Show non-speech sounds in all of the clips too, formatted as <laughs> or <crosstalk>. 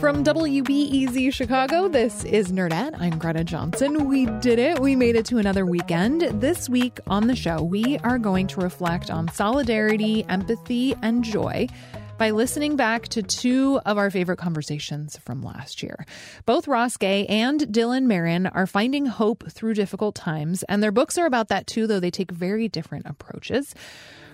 From WBEZ Chicago, this is Nerdette. I'm Greta Johnson. We did it. We made it to another weekend. This week on the show, we are going to reflect on solidarity, empathy, and joy by listening back to two of our favorite conversations from last year. Both Ross Gay and Dylan Marron are finding hope through difficult times, and their books are about that too, though they take very different approaches.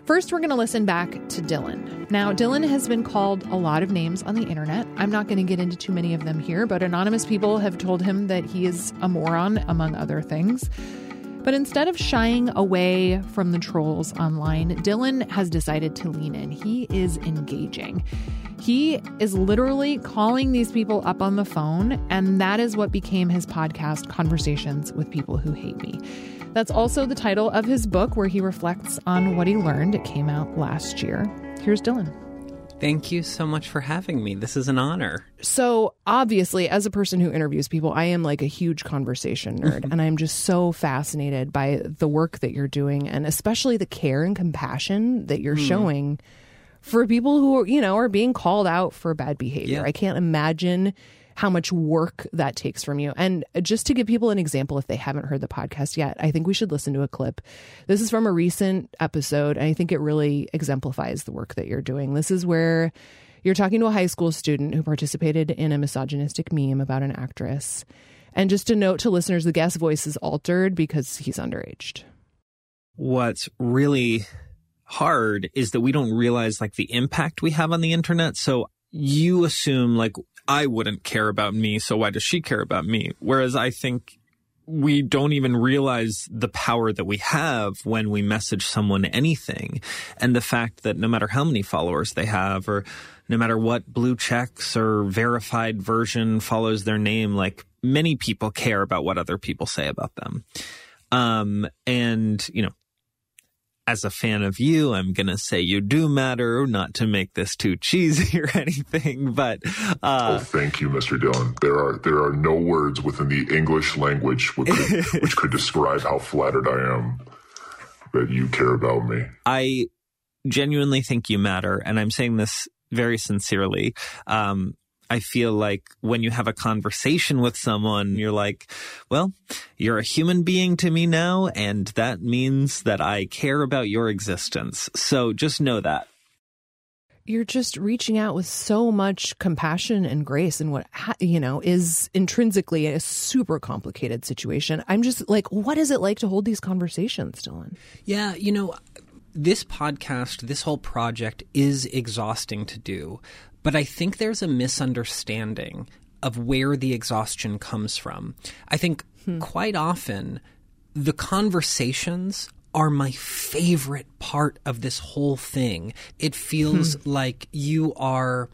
First, we're going to listen back to Dylan. Now, Dylan has been called a lot of names on the internet. I'm not going to get into too many of them here, but anonymous people have told him that he is a moron, among other things. But instead of shying away from the trolls online, Dylan has decided to lean in. He is engaging. He is literally calling these people up on the phone, and that is what became his podcast, Conversations with People Who Hate Me. That's also the title of his book, where he reflects on what he learned. It came out last year. Here's Dylan. Thank you so much for having me. This is an honor. So, obviously, as a person who interviews people, I am like a huge conversation <laughs> nerd. and I'm just so fascinated by the work that you're doing and especially the care and compassion that you're mm. showing for people who, you know, are being called out for bad behavior. Yeah. I can't imagine how much work that takes from you. And just to give people an example, if they haven't heard the podcast yet, I think we should listen to a clip. This is from a recent episode, and I think it really exemplifies the work that you're doing. This is where you're talking to a high school student who participated in a misogynistic meme about an actress. And just a note to listeners, the guest voice is altered because he's underaged. What's really hard is that we don't realize like the impact we have on the internet. So you assume like I wouldn't care about me, so why does she care about me? Whereas I think we don't even realize the power that we have when we message someone anything. And the fact that no matter how many followers they have or no matter what blue checks or verified version follows their name, like many people care about what other people say about them. Um, and, you know, as a fan of you, I'm going to say you do matter, not to make this too cheesy <laughs> or anything, but, uh, Oh, thank you, Mr. Dylan. There are, there are no words within the English language which could, <laughs> which could describe how flattered I am that you care about me. I genuinely think you matter. And I'm saying this very sincerely. Um, I feel like when you have a conversation with someone, you're like, well, you're a human being to me now, and that means that I care about your existence. So just know that. You're just reaching out with so much compassion and grace and what, you know, is intrinsically a super complicated situation. I'm just like, what is it like to hold these conversations, Dylan? Yeah, you know, this podcast, this whole project is exhausting to do. But I think there's a misunderstanding of where the exhaustion comes from. I think hmm. quite often the conversations are my favorite part of this whole thing. It feels hmm. like you are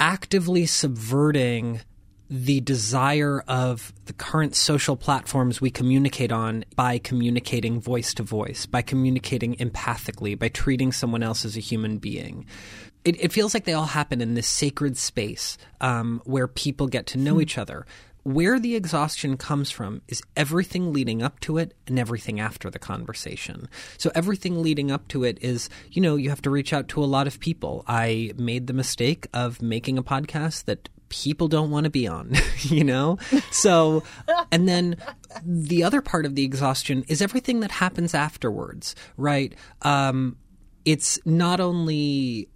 actively subverting the desire of the current social platforms we communicate on by communicating voice to voice, by communicating empathically, by treating someone else as a human being it, it feels like they all happen in this sacred space um, where people get to know hmm. each other. Where the exhaustion comes from is everything leading up to it and everything after the conversation. So, everything leading up to it is, you know, you have to reach out to a lot of people. I made the mistake of making a podcast that people don't want to be on, <laughs> you know? So, and then the other part of the exhaustion is everything that happens afterwards, right? Um, it's not only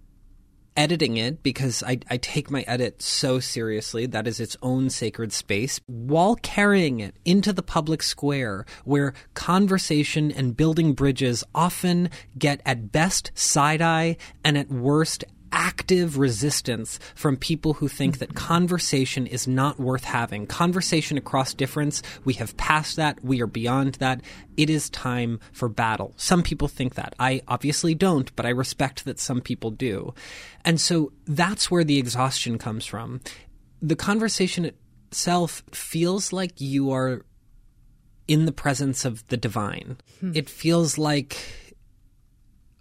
editing it because I, I, take my edit so seriously. That is its own sacred space while carrying it into the public square where conversation and building bridges often get at best side eye and at worst active resistance from people who think that conversation is not worth having. Conversation across difference, we have passed that, we are beyond that. It is time for battle. Some people think that. I obviously don't, but I respect that some people do. And so that's where the exhaustion comes from. The conversation itself feels like you are in the presence of the divine. Hmm. It feels like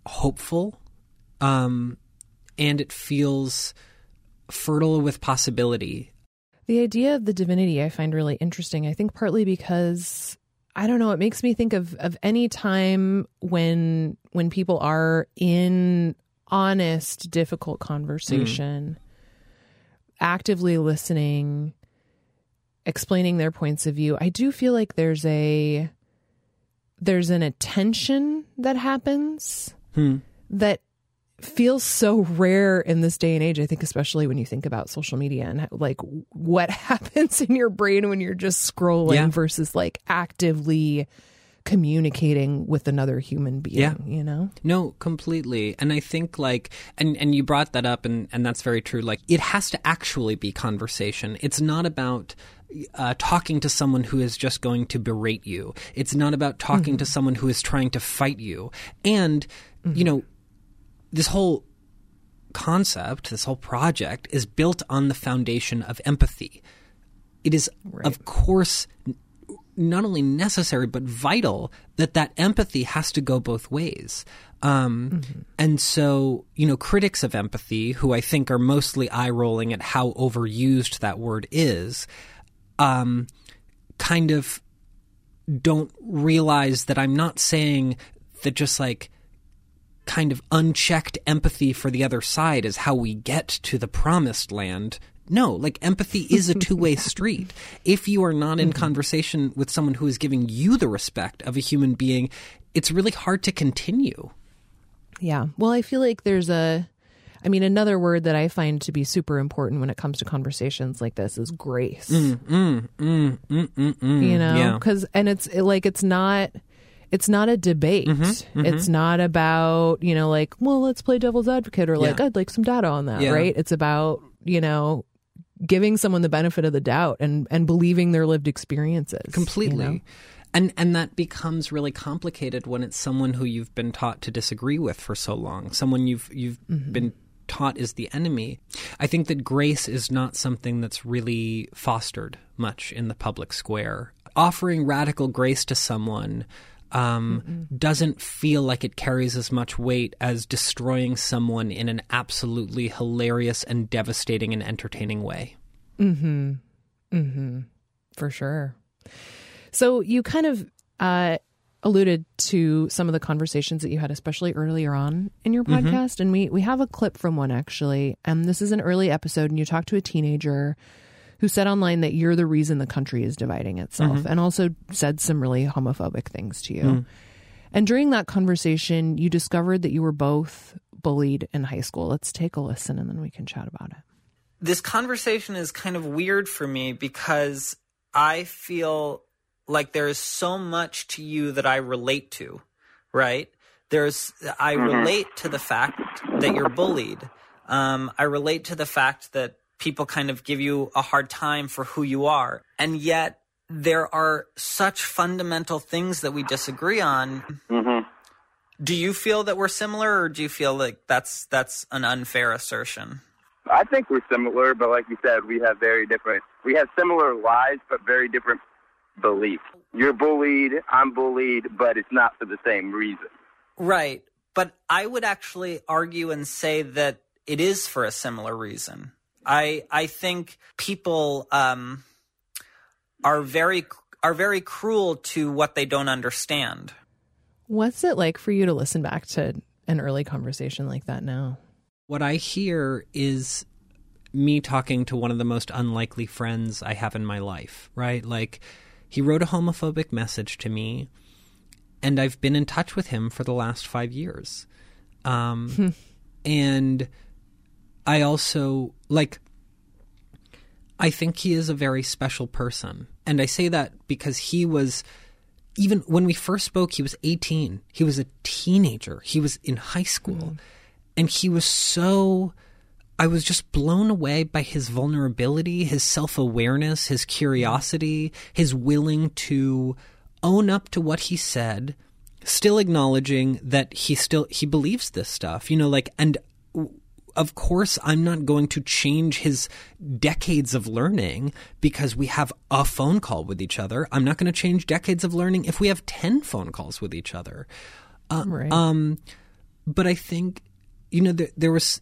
hopeful. Um, and it feels fertile with possibility. The idea of the divinity I find really interesting. I think partly because I don't know, it makes me think of of any time when when people are in honest, difficult conversation. Mm. actively listening, explaining their points of view, I do feel like there's a there's an attention that happens that feels so rare in this day and age. I think, especially when you think about social media and like what <laughs> happens in your brain when you're just scrolling Yeah. versus like actively communicating with another human being, Yeah. you know? No, completely. And I think like and and you brought that up and and that's very true. Like it has to actually be conversation. It's not about uh, talking to someone who is just going to berate you. It's not about talking to someone who is trying to fight you. And you know, this whole concept, this whole project is built on the foundation of empathy. It is, of course, not only necessary but vital that that empathy has to go both ways. Um, And so, you know, critics of empathy, who I think are mostly eye rolling at how overused that word is, um, kind of don't realize that I'm not saying that just like kind of unchecked empathy for the other side is how we get to the promised land. No, like empathy is a two way <laughs> street. If you are not in mm-hmm. conversation with someone who is giving you the respect of a human being, it's really hard to continue. Yeah. Well, I feel like there's a, I mean, another word that I find to be super important when it comes to conversations like this is grace. Mm, mm, mm, you know, yeah. because and it's it, like it's not. It's not a debate. Mm-hmm, mm-hmm. It's not about, you know, like, well, let's play devil's advocate or like, Yeah. I'd like some data on that, Yeah. right? It's about, you know, giving someone the benefit of the doubt and and believing their lived experiences. you completely know? and and that becomes really complicated when it's someone who you've been taught to disagree with for so long someone you've you've mm-hmm. been taught is the enemy i think that grace is not something that's really fostered much in the public square offering radical grace to someone um, doesn't feel like it carries as much weight as destroying someone in an absolutely hilarious and devastating and entertaining way. Mhm. Mhm. For sure. So you kind of uh, alluded to some of the conversations that you had, especially earlier on in your podcast, and we we have a clip from one actually. And this is an early episode, and you talked to a teenager who said online that you're the reason the country is dividing itself, mm-hmm. and also said some really homophobic things to you. Mm. And during that conversation, you discovered that you were both bullied in high school. Let's take a listen, and then we can chat about it. this conversation is kind of weird for me because I feel like there is so much to you that I relate to, right? There's, I mm-hmm. relate to the fact that you're bullied. Um, I relate to the fact that people kind of give you a hard time for who you are. And yet there are such fundamental things that we disagree on. Mm-hmm. Do you feel that we're similar or do you feel like that's, that's an unfair assertion? I think we're similar, but like you said, we have very different. We have similar lives, but very different beliefs. You're bullied, I'm bullied, but it's not for the same reason. Right. But I would actually argue and say that it is for a similar reason. I I think people um, are very are very cruel to what they don't understand. What's it like for you to listen back to an early conversation like that now? What I hear is me talking to one of the most unlikely friends I have in my life, right? Like, he wrote a homophobic message to me, and I've been in touch with him for the last five years. Um, <laughs> and I also, like, I think he is a very special person. And I say that because he was, even when we first spoke, he was 18. He was a teenager. He was in high school. Mm. And he was so, I was just blown away by his vulnerability, his self awareness, his curiosity, his willing to own up to what he said, still acknowledging that he still, he believes this stuff, you know, like, and of course, I'm not going to change his decades of learning because we have a phone call with each other. I'm not going to change decades of learning if we have 10 phone calls with each other. right. Um, but I think, you know, there, there was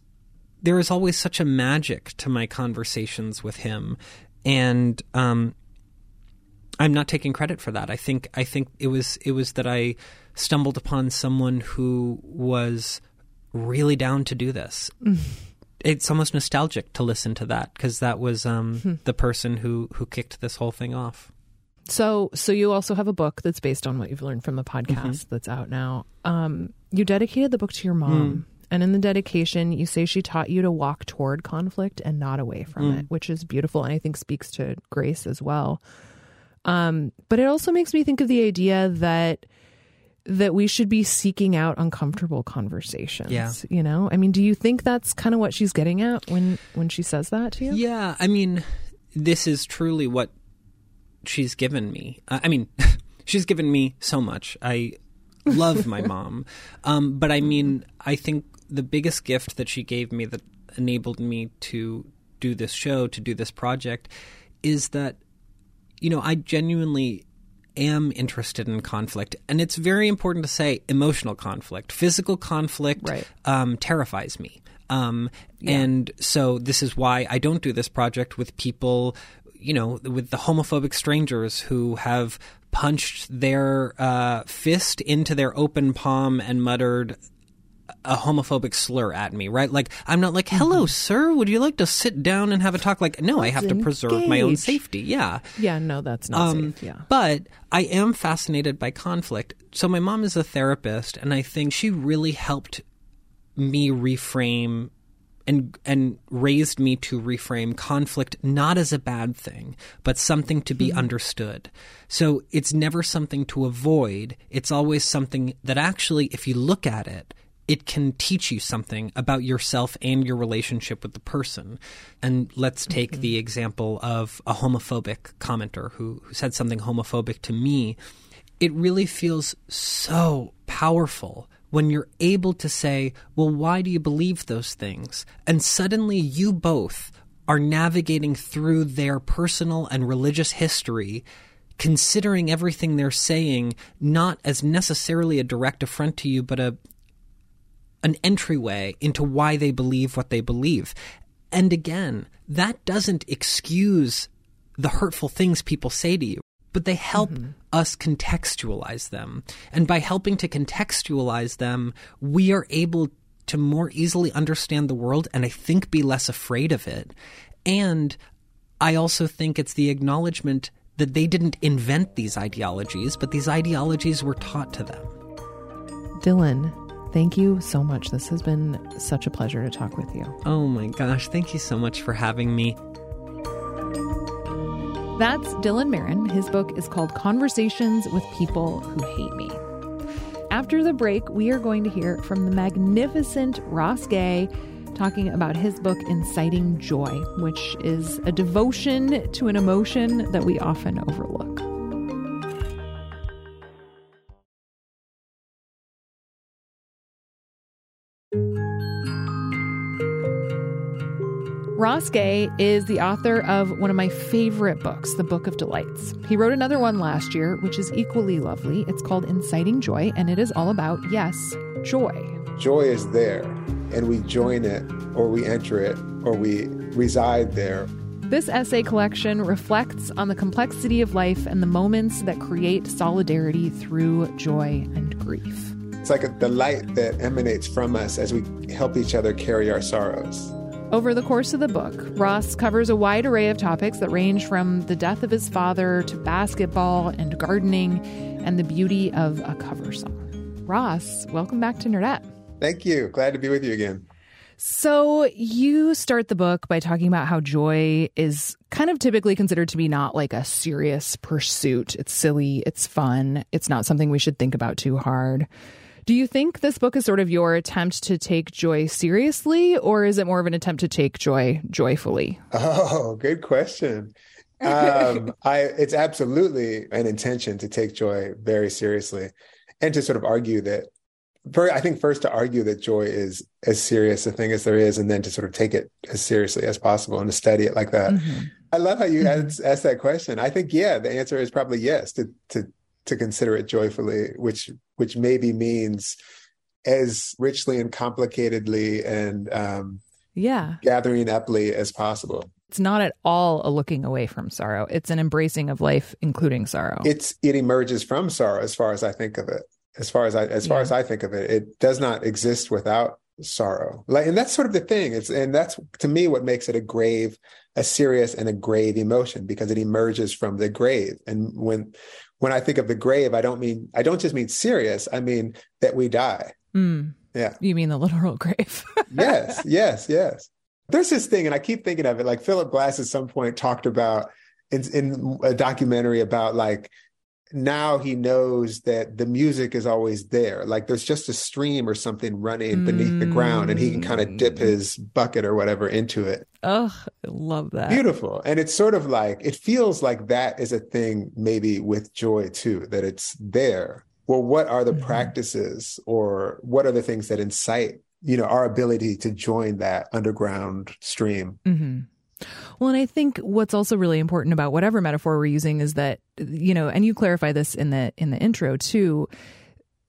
there was always such a magic to my conversations with him, and um, I'm not taking credit for that. I think I think it was it was that I stumbled upon someone who was really down to do this. it's almost nostalgic to listen to that because that was um, Hmm. the person who who kicked this whole thing off. So, so you also have a book that's based on what you've learned from the podcast that's out now. Um, you dedicated the book to your mom, and in the dedication, you say she taught you to walk toward conflict and not away from it, which is beautiful, and I think speaks to grace as well. Um, but it also makes me think of the idea that that we should be seeking out uncomfortable conversations. Yeah. you know, I mean, do you think that's kind of what she's getting at when when she says that to you? Yeah, I mean, this is truly what she's given me. Uh, I mean, <laughs> she's given me so much. I love my <laughs> mom, um, but I mean, I think the biggest gift that she gave me that enabled me to do this show, to do this project, is that you know I genuinely am interested in conflict, and it's very important to say emotional conflict, physical conflict, Right. um, terrifies me. Um, And so this is why I don't do this project with people, you know, with the homophobic strangers who have punched their uh, fist into their open palm and muttered a homophobic slur at me, right? Like I'm not like, "Hello, sir, would you like to sit down and have a talk?" Like, no, I have to preserve my own safety. Yeah. Yeah, no, that's not Um, safe. Yeah. But I am fascinated by conflict. So my mom is a therapist, and I think she really helped me reframe and and raised me to reframe conflict not as a bad thing, but something to be understood. So it's never something to avoid. It's always something that actually, if you look at it, it can teach you something about yourself and your relationship with the person. And let's take the example of a homophobic commenter who, who said something homophobic to me. It really feels so powerful when you're able to say, Well, why do you believe those things? And suddenly you both are navigating through their personal and religious history considering everything they're saying not as necessarily a direct affront to you, but a an entryway into why they believe what they believe. And again, that doesn't excuse the hurtful things people say to you, but they help mm-hmm. us contextualize them. And by helping to contextualize them, we are able to more easily understand the world and I think be less afraid of it. And I also think it's the acknowledgement that they didn't invent these ideologies, but these ideologies were taught to them. Dylan, thank you so much. This has been such a pleasure to talk with you. Oh my gosh, thank you so much for having me. That's Dylan Marron. His book is called Conversations with People Who Hate Me. After the break, we are going to hear from the magnificent Ross Gay talking about his book, Inciting Joy, which is a devotion to an emotion that we often overlook. Ross Gay is the author of one of my favorite books, The Book of Delights. He wrote another one last year, which is equally lovely. It's called Inciting Joy, and it is all about, yes, joy. Joy is there, and we join it, or we enter it, or we reside there. This essay collection reflects on the complexity of life and the moments that create solidarity through joy and grief. It's like the light that emanates from us as we help each other carry our sorrows. Over the course of the book, Ross covers a wide array of topics that range from the death of his father to basketball and gardening and the beauty of a cover song. Ross, welcome back to Nerdette. Thank you. Glad to be with you again. So, you start the book by talking about how joy is kind of typically considered to be not like a serious pursuit. It's silly, it's fun, it's not something we should think about too hard. Do you think this book is sort of your attempt to take joy seriously, or is it more of an attempt to take joy joyfully? Oh, good question. Um, <laughs> I it's absolutely an intention to take joy very seriously, and to sort of argue that. For, I think first to argue that joy is as serious a thing as there is, and then to sort of take it as seriously as possible and to study it like that. I love how you asked, asked that question. I think yeah, the answer is probably yes to to to consider it joyfully, which which maybe means as richly and complicatedly and um, Yeah. gathering uply as possible. It's not at all a looking away from sorrow. It's an embracing of life, including sorrow. It's it emerges from sorrow, as far as I think of it. As far as I as far as I think of it, it does not exist without sorrow. Like, and that's sort of the thing. It's and that's to me what makes it a grave, a serious and a grave emotion because it emerges from the grave. And when when I think of the grave, I don't mean I don't just mean serious. I mean that we die. Mm. Yeah. You mean the literal <laughs> grave? yes, yes, yes. There's this thing, and I keep thinking of it. Like Philip Glass at some point talked about in, in a documentary about like now he knows that the music is always there. Like there's just a stream or something running beneath mm. the ground, and he can kind of dip mm. his bucket or whatever into it. Oh, I love that. Beautiful. And it's sort of like, it feels like that is a thing maybe with joy too, that it's there. Well, what are the mm-hmm. practices or what are the things that incite, you know, our ability to join that underground stream? Mm-hmm. Well, and I think what's also really important about whatever metaphor we're using is that you know, and you clarify this in the in the intro too.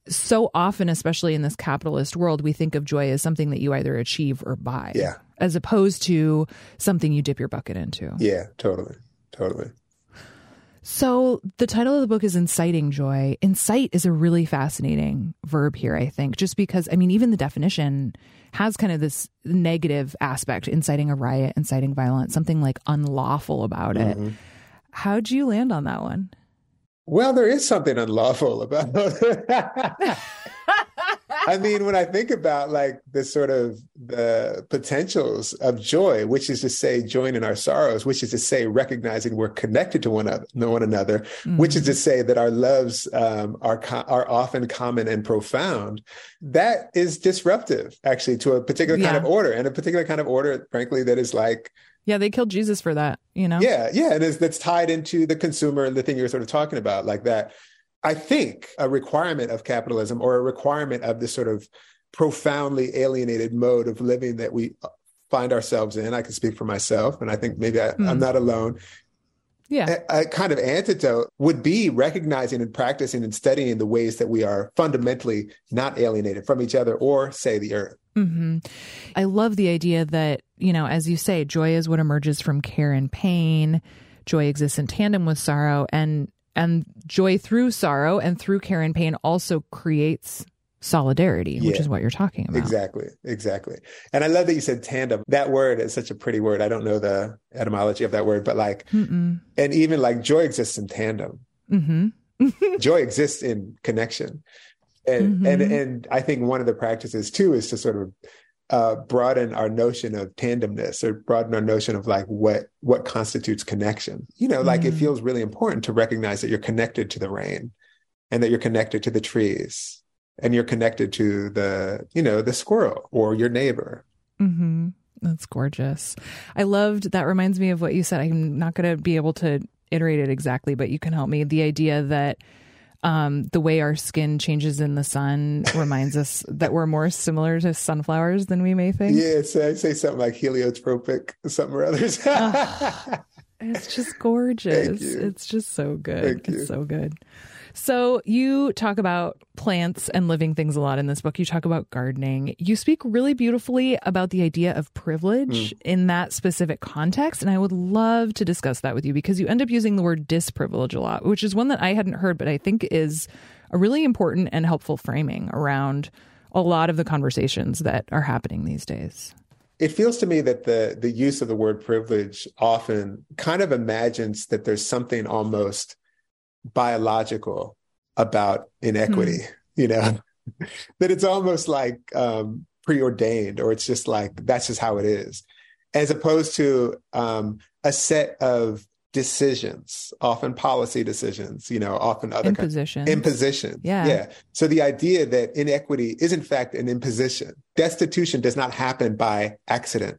So often, especially in this capitalist world, we think of joy as something that you either achieve or buy. Yeah. As opposed to something you dip your bucket into. Yeah, totally. Totally. So the title of the book is Inciting Joy. Incite is a really fascinating verb here, I think, just because, I mean, even the definition has kind of this negative aspect, inciting a riot, inciting violence, something like unlawful about it. Mm-hmm. How'd you land on that one? Well, there is something unlawful about it. <laughs> I mean, when I think about like the sort of the potentials of joy, which is to say, join in our sorrows, which is to say, recognizing we're connected to one another, one another mm-hmm. which is to say that our loves um, are are often common and profound. That is disruptive, actually, to a particular kind yeah. of order, and a particular kind of order, frankly, that is like yeah, they killed Jesus for that, you know? Yeah, yeah. And it's, that's tied into the consumer and the thing you're sort of talking about, like that. I think a requirement of capitalism or a requirement of this sort of profoundly alienated mode of living that we find ourselves in. I can speak for myself, and I think maybe I, am hmm. not alone. Yeah. A, a, kind of antidote would be recognizing and practicing and studying the ways that we are fundamentally not alienated from each other or, say, the earth. Mm-hmm. I love the idea that, you know, as you say, joy is what emerges from care and pain. Joy exists in tandem with sorrow, and and joy through sorrow and through care and pain also creates solidarity, yeah, which is what you're talking about. Exactly, exactly. And I love that you said tandem. That word is such a pretty word. I don't know the etymology of that word, but like, Mm-mm. and even like joy exists in tandem. Mm-hmm. <laughs> joy exists in connection and mm-hmm. and and I think one of the practices too is to sort of uh, broaden our notion of tandemness or broaden our notion of like what what constitutes connection. You know, like mm-hmm. it feels really important to recognize that you're connected to the rain, and that you're connected to the trees, and you're connected to the you know the squirrel or your neighbor. Mm-hmm. That's gorgeous. I loved that. Reminds me of what you said. I'm not going to be able to iterate it exactly, but you can help me. The idea that um, the way our skin changes in the sun reminds us that we're more similar to sunflowers than we may think. Yeah, so I'd say something like heliotropic, something or others. <laughs> it's just gorgeous. It's just so good. It's so good. So you talk about plants and living things a lot in this book. You talk about gardening. You speak really beautifully about the idea of privilege mm. in that specific context. And I would love to discuss that with you because you end up using the word disprivilege a lot, which is one that I hadn't heard, but I think is a really important and helpful framing around a lot of the conversations that are happening these days it feels to me that the the use of the word privilege often kind of imagines that there's something almost biological about inequity, mm. you know, <laughs> that it's almost like um, preordained or it's just like that's just how it is, as opposed to um, a set of decisions, often policy decisions, you know, often other impositions. Kinds, imposition. Yeah. Yeah. So the idea that inequity is in fact an imposition. Destitution does not happen by accident.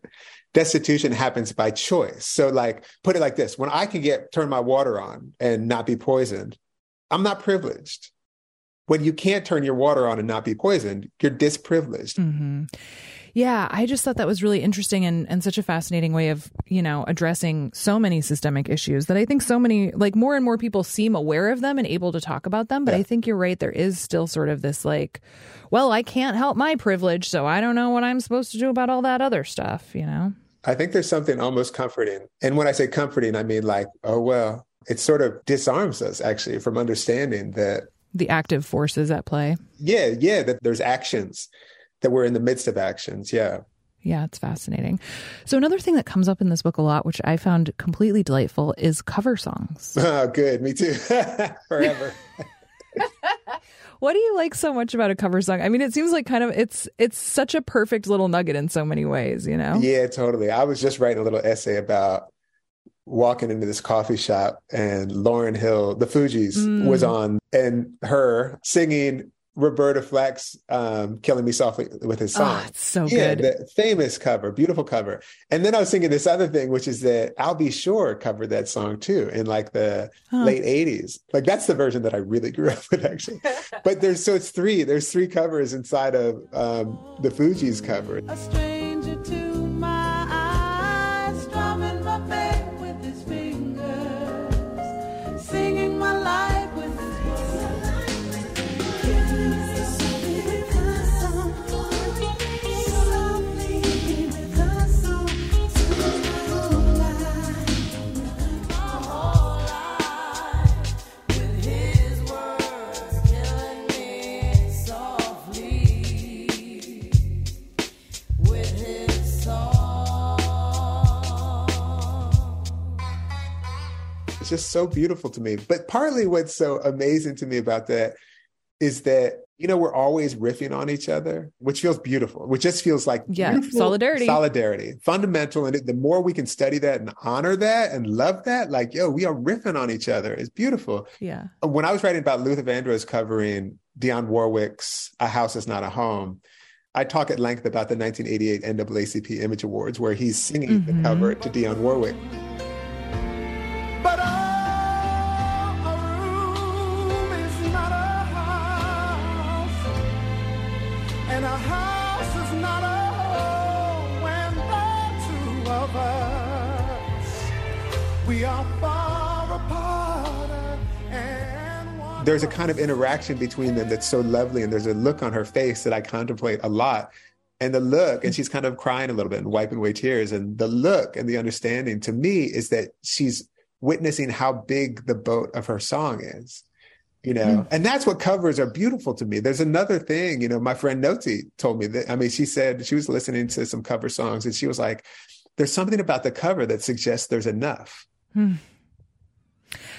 Destitution happens by choice. So, like, put it like this when I can get turn my water on and not be poisoned, I'm not privileged. When you can't turn your water on and not be poisoned, you're disprivileged. Mm-hmm. Yeah, I just thought that was really interesting and, and such a fascinating way of, you know, addressing so many systemic issues that I think so many, like more and more people seem aware of them and able to talk about them. But yeah. I think you're right. There is still sort of this like, well, I can't help my privilege, so I don't know what I'm supposed to do about all that other stuff, you know? I think there's something almost comforting. And when I say comforting, I mean like, oh, well, it sort of disarms us actually from understanding that the active forces at play. Yeah, yeah, that there's actions that we're in the midst of actions. Yeah. Yeah, it's fascinating. So another thing that comes up in this book a lot, which I found completely delightful, is cover songs. <laughs> Oh, good. Me too. <laughs> Forever. <laughs> what do you like so much about a cover song? I mean, it seems like kind of it's it's such a perfect little nugget in so many ways, you know? Yeah, totally. I was just writing a little essay about walking into this coffee shop and Lauryn Hill, the Fugees, mm. was on and her singing Roberta Flack's um, "Killing Me Softly" with his song. Oh, so yeah, good. The famous cover, beautiful cover. And then I was thinking this other thing, which is that Al B. Sure covered that song too in like the huh. late '80s. Like that's the version that I really grew <laughs> up with, actually. but there's so it's three. There's three covers inside of um, the Fugees cover. Just so beautiful to me. But partly what's so amazing to me about that is that you know we're always riffing on each other which feels beautiful. Which just feels like yeah solidarity. Solidarity. Fundamental. And the more we can study that and honor that and love that like yo we are riffing on each other. It's beautiful. Yeah. When i was writing about luther vandross covering dionne warwick's a house is not a home I talk at length about the 1988 NAACP Image Awards, where he's singing mm-hmm. the cover to Dionne Warwick. There's a kind of interaction between them that's so lovely and there's a look on her face that i contemplate a lot and the look and she's kind of crying a little bit and wiping away tears and the look and the understanding to me is that she's witnessing how big the boat of her song is you know mm. and that's what covers are beautiful to me there's another thing you know my friend noti told me that i mean she said she was listening to some cover songs and she was like there's something about the cover that suggests there's enough mm.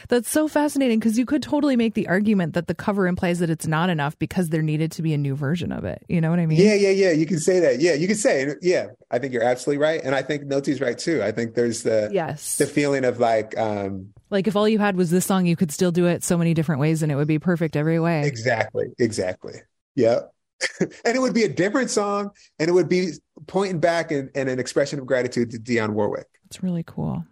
That's so fascinating because you could totally make the argument that the cover implies that it's not enough because there needed to be a new version of it. You know what I mean? Yeah, yeah, yeah. You can say that. Yeah, you can say, yeah, I think you're absolutely right. And I think Noti's right too. I think there's the, yes, the feeling of like, um, like if all you had was this song, you could still do it so many different ways and it would be perfect every way. Exactly. Exactly. Yeah. <laughs> and it would be a different song and it would be pointing back and, and an expression of gratitude to Dionne Warwick. It's really cool.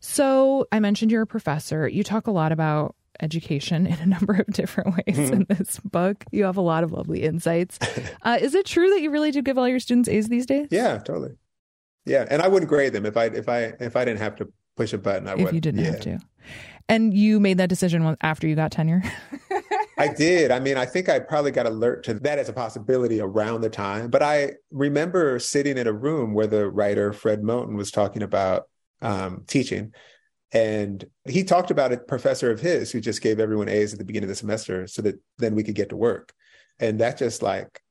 So I mentioned you're a professor. You talk a lot about education <laughs> in a number of different ways mm-hmm. in this book. You have a lot of lovely insights. <laughs> Uh, is it true that you really do give all your students A's these days? Yeah, totally. Yeah, and I wouldn't grade them if I if I if I didn't have to push a button. I would. If you didn't yeah. have to. And you made that decision after you got tenure. I <laughs> did. I mean, I think I probably got alert to that as a possibility around the time. But I remember sitting in a room where the writer Fred Moten was talking about um, teaching. And he talked about a professor of his who just gave everyone A's at the beginning of the semester so that then we could get to work. And that just like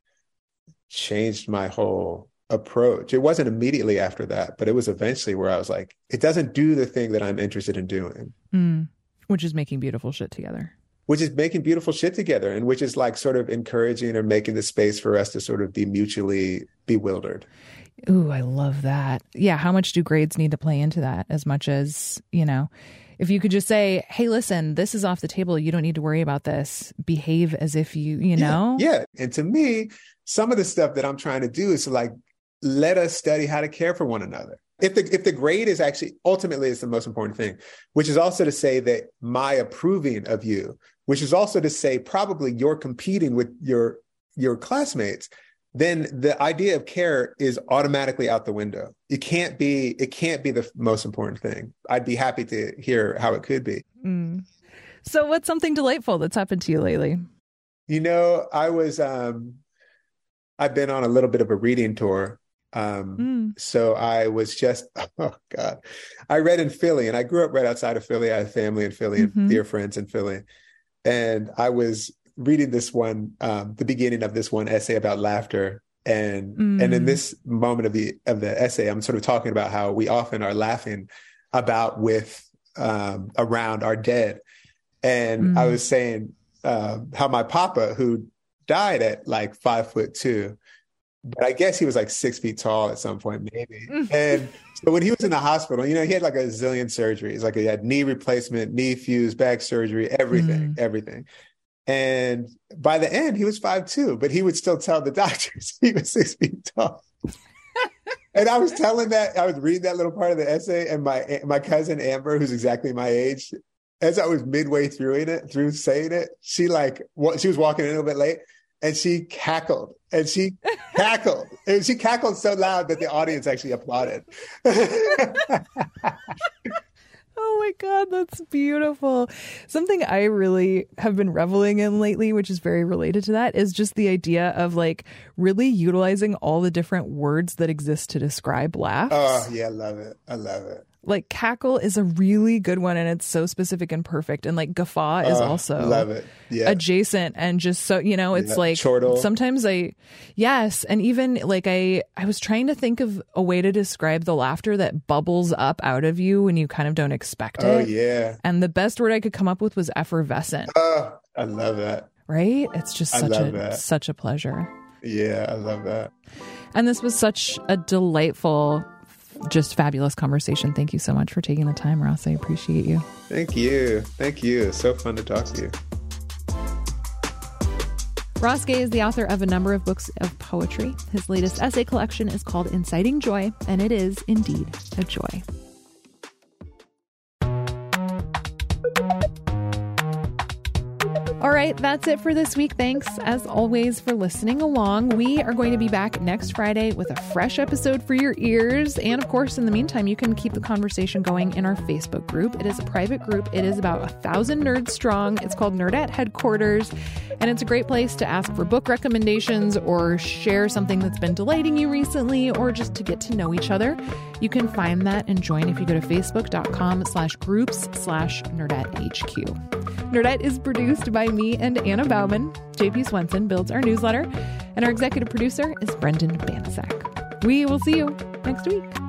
changed my whole approach. It wasn't immediately after that, but it was eventually where I was like, it doesn't do the thing that I'm interested in doing. Mm, which is making beautiful shit together. Which is making beautiful shit together and which is like sort of encouraging or making the space for us to sort of be mutually bewildered. Ooh, I love that. Yeah. How much do grades need to play into that as much as, you know, if you could just say, hey, listen, this is off the table. You don't need to worry about this. Behave as if you, you know? Yeah. yeah. And to me, some of the stuff that I'm trying to do is to like, let us study how to care for one another. If the if the grade is actually ultimately is the most important thing, which is also to say that my approving of you, which is also to say probably you're competing with your your classmates then the idea of care is automatically out the window. It can't be it can't be the most important thing. I'd be happy to hear how it could be. Mm. So what's something delightful that's happened to you lately? You know, I was um I've been on a little bit of a reading tour. Um mm. so I was just <laughs> oh god. I read in Philly and I grew up right outside of Philly. I have family in Philly mm-hmm. and dear friends in Philly. And I was reading this one, um, the beginning of this one essay about laughter, and mm. and in this moment of the of the essay, I'm sort of talking about how we often are laughing about with um, around our dead, and mm. I was saying uh, how my papa, who died at like five foot two, but I guess he was like six feet tall at some point, maybe. and so when he was in the hospital, you know, he had like a zillion surgeries. Like he had knee replacement, knee fuse, back surgery, everything, mm. everything. And by the end, he was five two, but he would still tell the <laughs> doctors he was six feet tall. <laughs> and I was telling that I was reading that little part of the essay, and my my cousin Amber, who's exactly my age, as I was midway through it, through saying it, she like she was walking in a little bit late, and she cackled and she cackled <laughs> and she cackled so loud that the audience actually applauded. Oh my God, that's beautiful. Something I really have been reveling in lately, which is very related to that, is just the idea of like really utilizing all the different words that exist to describe laughs. Oh, yeah, I love it. I love it like cackle is a really good one and it's so specific and perfect and like guffaw is uh, also love it. Yeah. adjacent and just so you know it's yeah. like Chortle. sometimes i yes and even like i i was trying to think of a way to describe the laughter that bubbles up out of you when you kind of don't expect oh, it. oh yeah. And the best word i could come up with was effervescent. Oh i love that. Right? It's just such a that. such a pleasure. Yeah i love that. And this was such a delightful just fabulous conversation. Thank you so much for taking the time, Ross. I appreciate you. Thank you. Thank you. It's so fun to talk to you. Ross Gay is the author of a number of books of poetry. His latest essay collection is called Inciting Joy, and it is indeed a joy. All right, that's it for this week. Thanks, as always, for listening along. We are going to be back next Friday with a fresh episode for your ears. And of course, in the meantime, you can keep the conversation going in our Facebook group. It is a private group, it is about a thousand nerds strong. It's called Nerdette Headquarters, and it's a great place to ask for book recommendations or share something that's been delighting you recently or just to get to know each other. You can find that and join if you go to facebook.com slash groups slash nerdette HQ. Nerdette is produced by me and Anna Bauman. JP Swenson builds our newsletter, and our executive producer is Brendan Banaszak. We will see you next week.